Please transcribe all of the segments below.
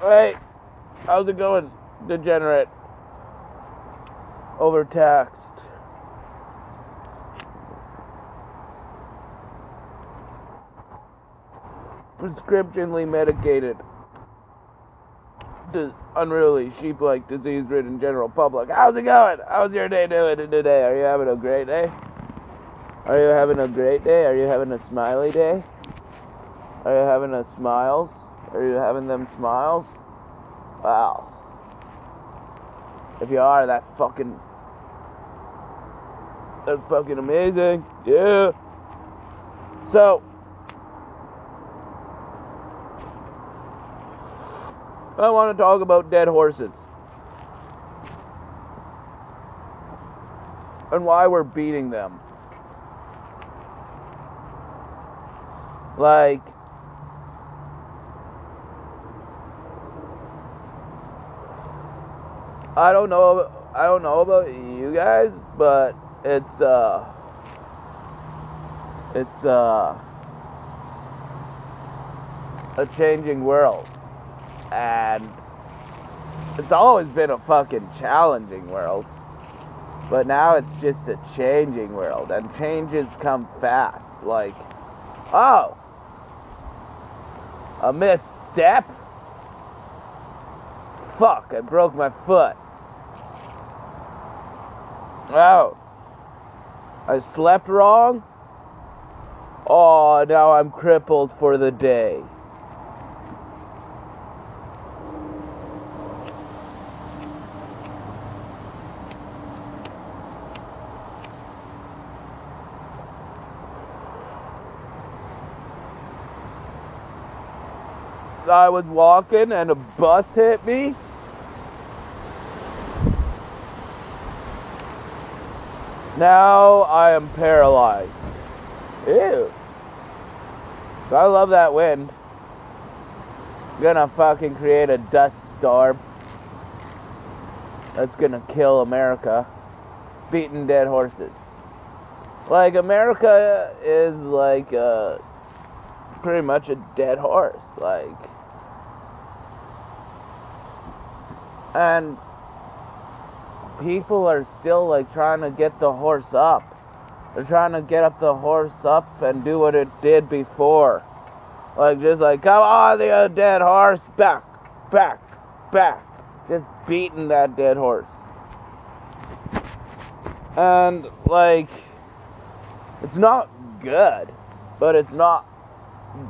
Hey, how's it going, degenerate? Overtaxed. Prescriptionally medicated. Dis- unruly, sheep-like, disease-ridden general public. How's it going? How's your day doing today? Are you having a great day? Are you having a great day? Are you having a smiley day? Are you having a smiles? Are you having them smiles? Wow. If you are, that's fucking. That's fucking amazing. Yeah. So. I want to talk about dead horses. And why we're beating them. Like. I don't know. I don't know about you guys, but it's uh, it's uh, a changing world, and it's always been a fucking challenging world, but now it's just a changing world, and changes come fast. Like, oh, a misstep. Fuck! I broke my foot. Oh. I slept wrong? Oh, now I'm crippled for the day. I was walking and a bus hit me. Now I am paralyzed. Ew. I love that wind. Gonna fucking create a dust storm. That's gonna kill America. Beating dead horses. Like, America is like uh, pretty much a dead horse. Like, and people are still like trying to get the horse up. They're trying to get up the horse up and do what it did before. Like just like come on the uh, dead horse back, back, back. Just beating that dead horse. And like it's not good, but it's not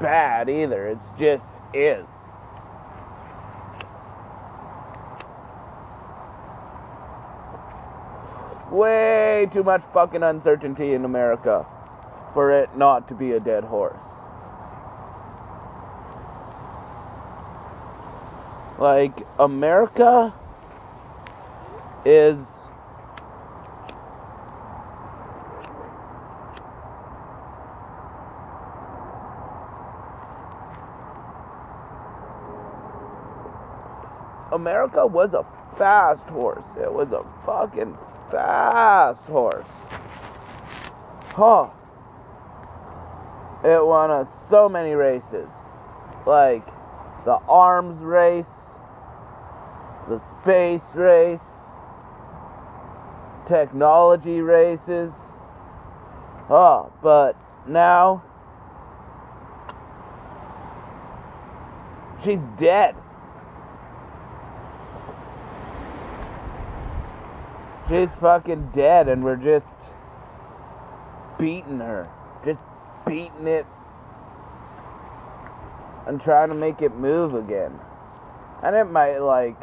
bad either. It's just is. Way too much fucking uncertainty in America for it not to be a dead horse. Like, America is. America was a fast horse. It was a fucking fast horse. Huh. It won us so many races. Like the arms race, the space race, technology races. Oh, but now she's dead. She's fucking dead, and we're just beating her. Just beating it and trying to make it move again. And it might, like,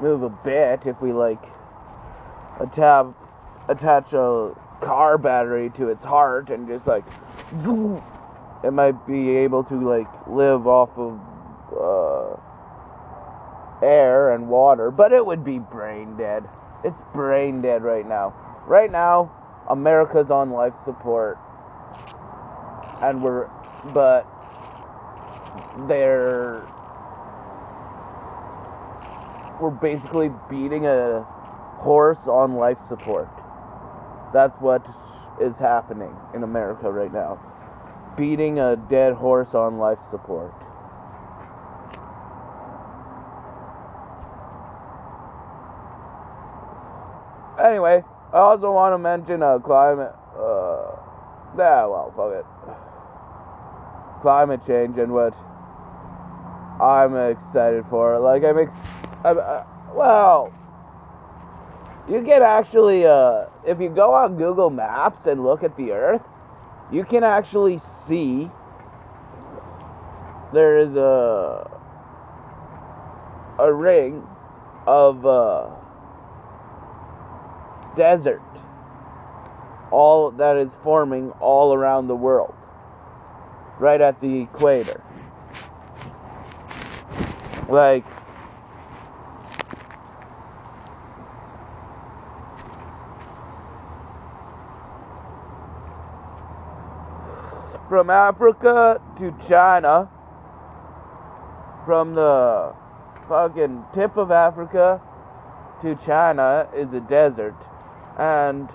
move a bit if we, like, attach, attach a car battery to its heart and just, like, it might be able to, like, live off of, uh, air and water, but it would be brain dead. It's brain dead right now. Right now, America's on life support. And we're, but they're, we're basically beating a horse on life support. That's what is happening in America right now. Beating a dead horse on life support. Anyway, I also want to mention uh, climate. Uh, yeah, well, fuck it. Climate change and what I'm excited for. Like I'm, ex- I'm uh, well. You can actually, uh, if you go on Google Maps and look at the Earth, you can actually see there is a a ring of uh, desert all that is forming all around the world right at the equator like from Africa to China from the fucking tip of Africa to China is a desert. And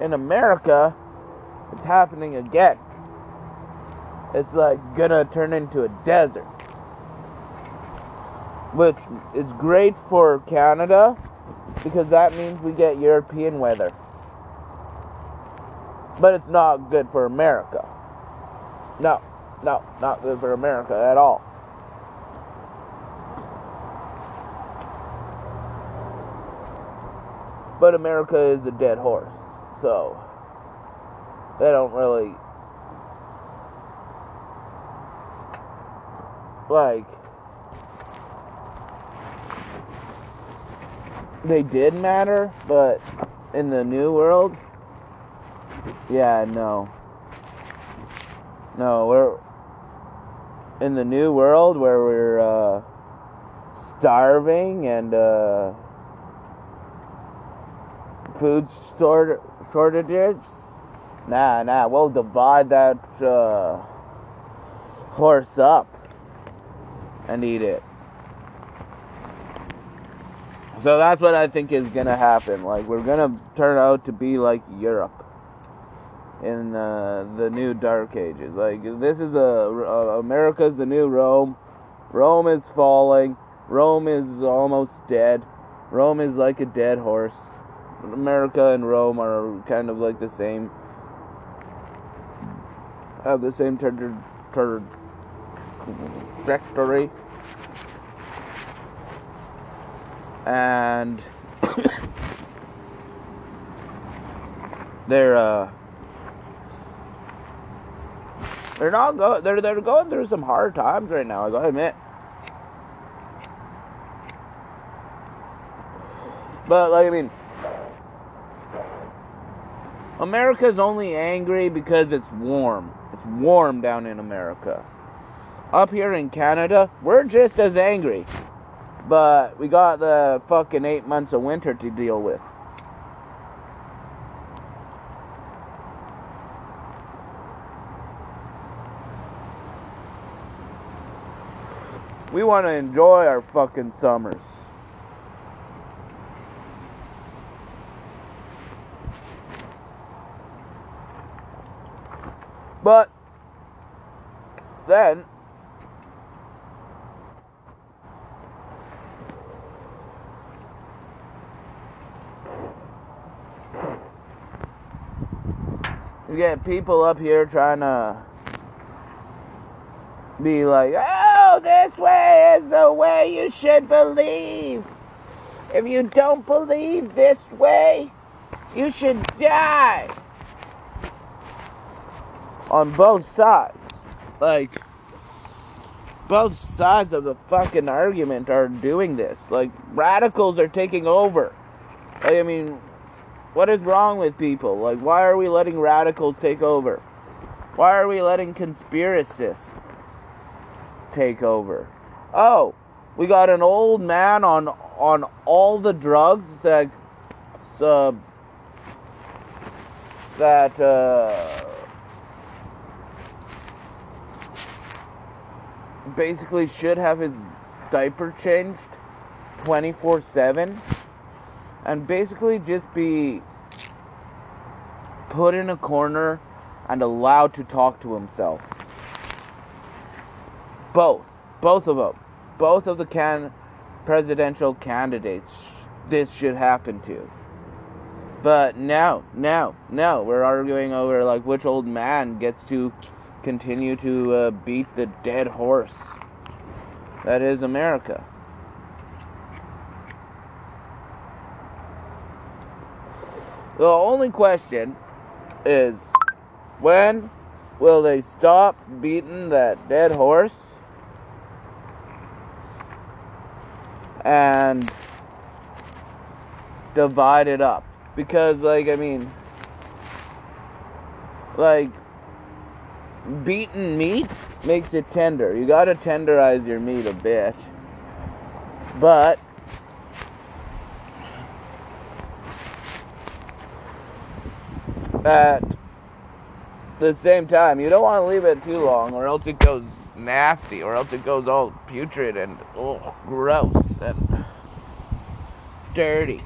in America, it's happening again. It's like gonna turn into a desert. Which is great for Canada because that means we get European weather. But it's not good for America. No, no, not good for America at all. But America is a dead horse, so they don't really like they did matter, but in the new world, yeah, no. No, we're in the new world where we're uh, starving and uh, food short- shortages. Nah, nah, we'll divide that uh, horse up and eat it. So that's what I think is gonna happen. Like we're gonna turn out to be like Europe in uh, the new Dark Ages. Like this is a uh, America's the new Rome. Rome is falling. Rome is almost dead. Rome is like a dead horse. America and Rome are kind of like the same. Have the same trajectory. And they're uh they're not go they're they're going through some hard times right now, I gotta admit. But like I mean America's only angry because it's warm. It's warm down in America. Up here in Canada, we're just as angry. But we got the fucking eight months of winter to deal with. We want to enjoy our fucking summers. But then you get people up here trying to be like, oh, this way is the way you should believe. If you don't believe this way, you should die on both sides. Like, both sides of the fucking argument are doing this. Like, radicals are taking over. Like, I mean, what is wrong with people? Like, why are we letting radicals take over? Why are we letting conspiracists take over? Oh, we got an old man on on all the drugs that uh, that uh, basically should have his diaper changed 24 7 and basically just be put in a corner and allowed to talk to himself. Both. Both of them. Both of the can presidential candidates this should happen to. But now, now, now we're arguing over like which old man gets to continue to uh, beat the dead horse. That is America. The only question is when will they stop beating that dead horse and divide it up? Because, like, I mean, like, beaten meat makes it tender. You gotta tenderize your meat a bit. But, at the same time, you don't want to leave it too long, or else it goes nasty, or else it goes all putrid and oh, gross and dirty.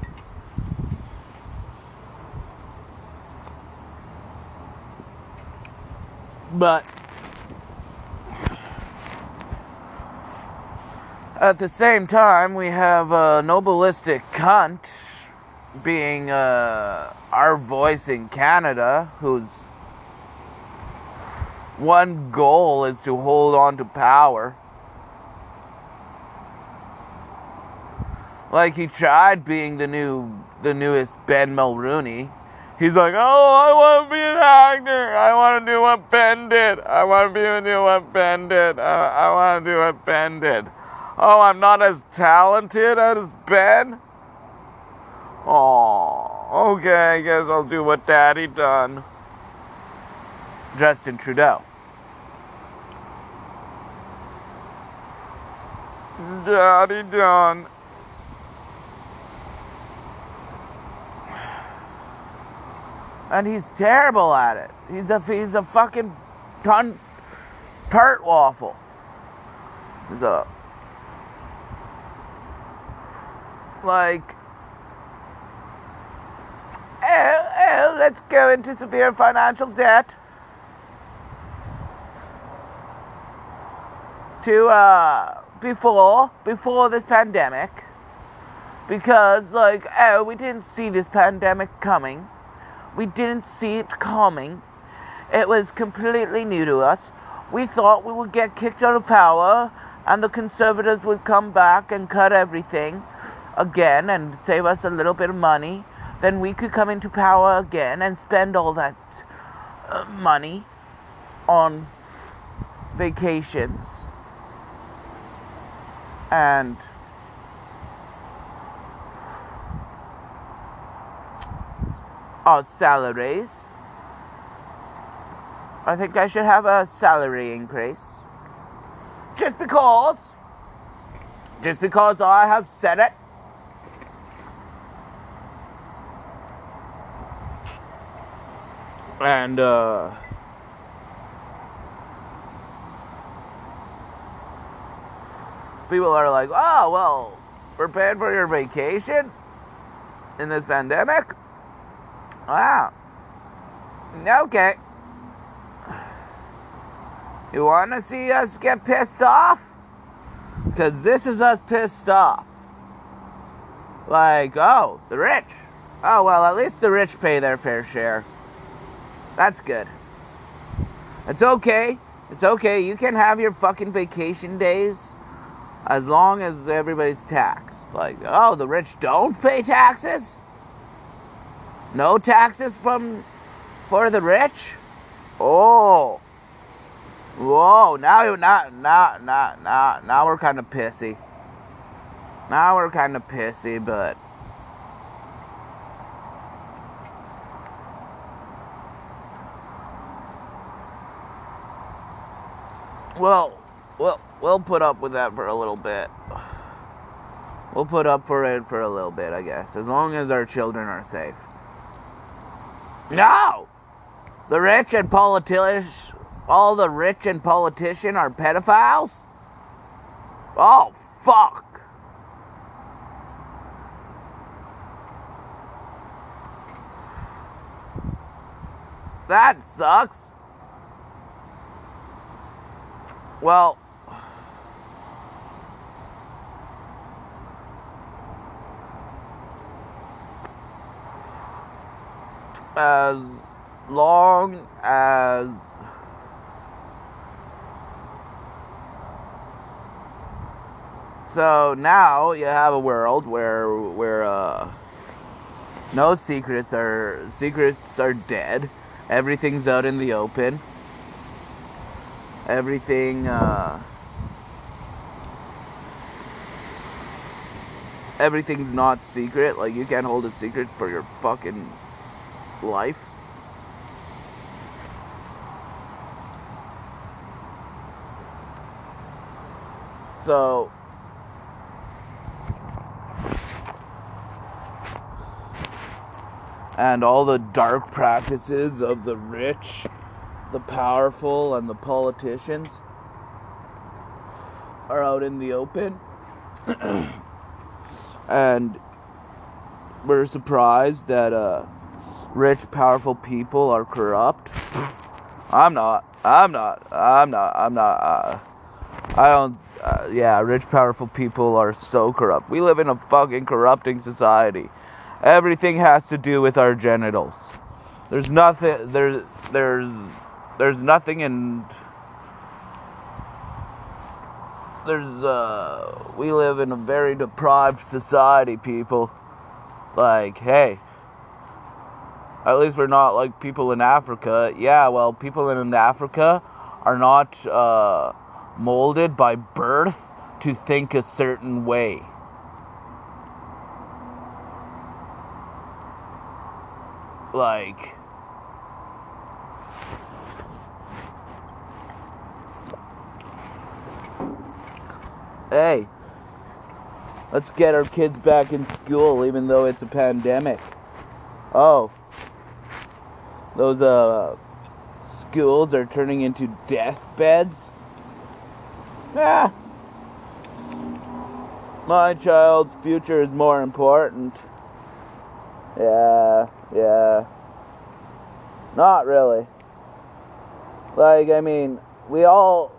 But at the same time, we have a nobilistic cunt being uh, our voice in Canada, whose one goal is to hold on to power. Like he tried being the new, the newest Ben Mulroney. He's like, oh, I want to be an actor. Want to do what Ben did. I want to do what Ben did. I, I want to do what Ben did. Oh, I'm not as talented as Ben. Oh, okay, I guess I'll do what Daddy done. Justin Trudeau. Daddy done. And he's terrible at it. He's a he's a fucking ton tart waffle. He's a like oh, oh, let's go into severe financial debt. To uh, before before this pandemic. Because like oh we didn't see this pandemic coming. We didn't see it coming it was completely new to us. We thought we would get kicked out of power and the conservatives would come back and cut everything again and save us a little bit of money. Then we could come into power again and spend all that uh, money on vacations. And our salaries. I think I should have a salary increase. Just because. Just because I have said it. And, uh, people are like, oh, well, we're paying for your vacation in this pandemic? Wow. Okay. You want to see us get pissed off? Because this is us pissed off. Like, oh, the rich. Oh, well, at least the rich pay their fair share. That's good. It's okay. It's okay. You can have your fucking vacation days as long as everybody's taxed. Like, oh, the rich don't pay taxes? No taxes from for the rich? Oh. Whoa, now you not now now now now we're kind of pissy. Now we're kind of pissy, but well, well, we'll put up with that for a little bit. We'll put up for it for a little bit, I guess, as long as our children are safe. No! The rich and politicians, all the rich and politician are pedophiles? Oh, fuck. That sucks. Well, as long as so now you have a world where where uh, no secrets are secrets are dead. Everything's out in the open. Everything uh, everything's not secret. Like you can't hold a secret for your fucking life. So and all the dark practices of the rich, the powerful, and the politicians are out in the open. and we're surprised that uh, rich, powerful people are corrupt. I'm not. I'm not. I'm not. I'm not. Uh, I don't. Uh, yeah, rich, powerful people are so corrupt. We live in a fucking corrupting society. Everything has to do with our genitals. There's nothing. There's there's there's nothing in. There's uh. We live in a very deprived society, people. Like, hey. At least we're not like people in Africa. Yeah, well, people in Africa are not uh, molded by birth to think a certain way. Like hey let's get our kids back in school even though it's a pandemic. Oh those uh schools are turning into deathbeds? Ah my child's future is more important. Yeah yeah. Not really. Like, I mean, we all.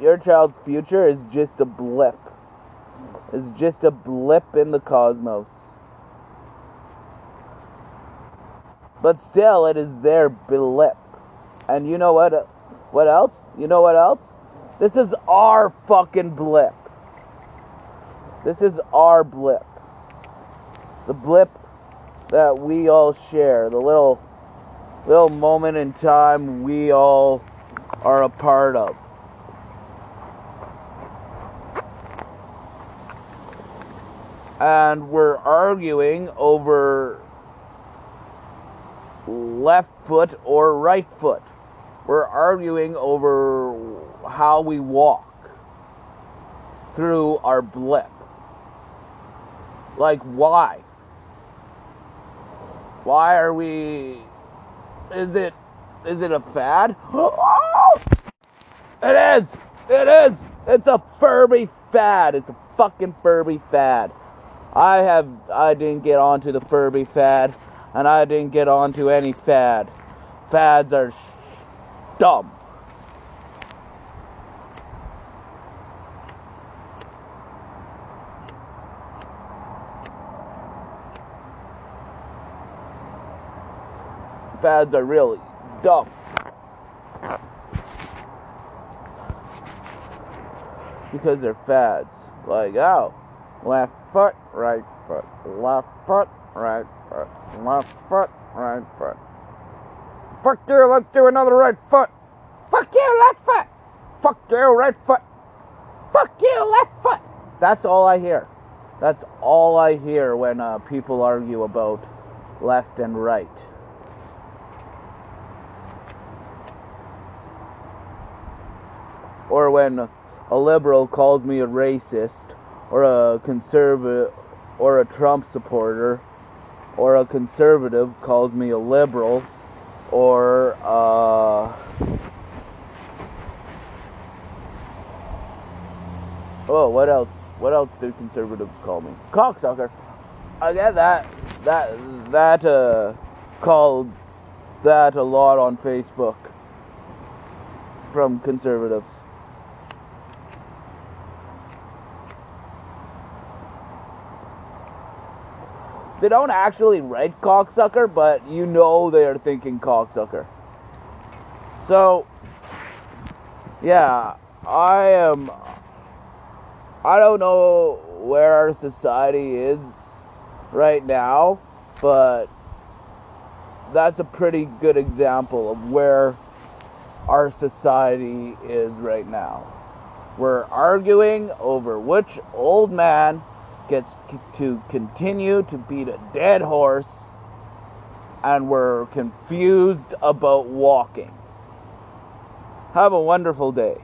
Your child's future is just a blip. It's just a blip in the cosmos. But still, it is their blip. And you know what? What else? You know what else? This is our fucking blip. This is our blip. The blip that we all share, the little little moment in time we all are a part of. And we're arguing over left foot or right foot. We're arguing over how we walk through our blip. Like, why? Why are we? Is it? Is it a fad? Oh! It is. It is. It's a Furby fad. It's a fucking Furby fad. I have. I didn't get onto the Furby fad, and I didn't get onto any fad. Fads are sh- dumb. Fads are really dumb. Because they're fads. Like, oh, left foot, right foot, left foot, right foot, left foot, right foot. Fuck you, let's do another right foot. Fuck you, left foot. Fuck you, right foot. Fuck you, left foot. That's all I hear. That's all I hear when uh, people argue about left and right. Or when a liberal calls me a racist or a conservative or a Trump supporter or a conservative calls me a liberal or uh, oh what else what else do conservatives call me? Cocksucker. I get that that that uh, called that a lot on Facebook from conservatives They don't actually write cocksucker, but you know they are thinking cocksucker. So, yeah, I am. I don't know where our society is right now, but that's a pretty good example of where our society is right now. We're arguing over which old man gets to continue to beat a dead horse, and we're confused about walking. Have a wonderful day.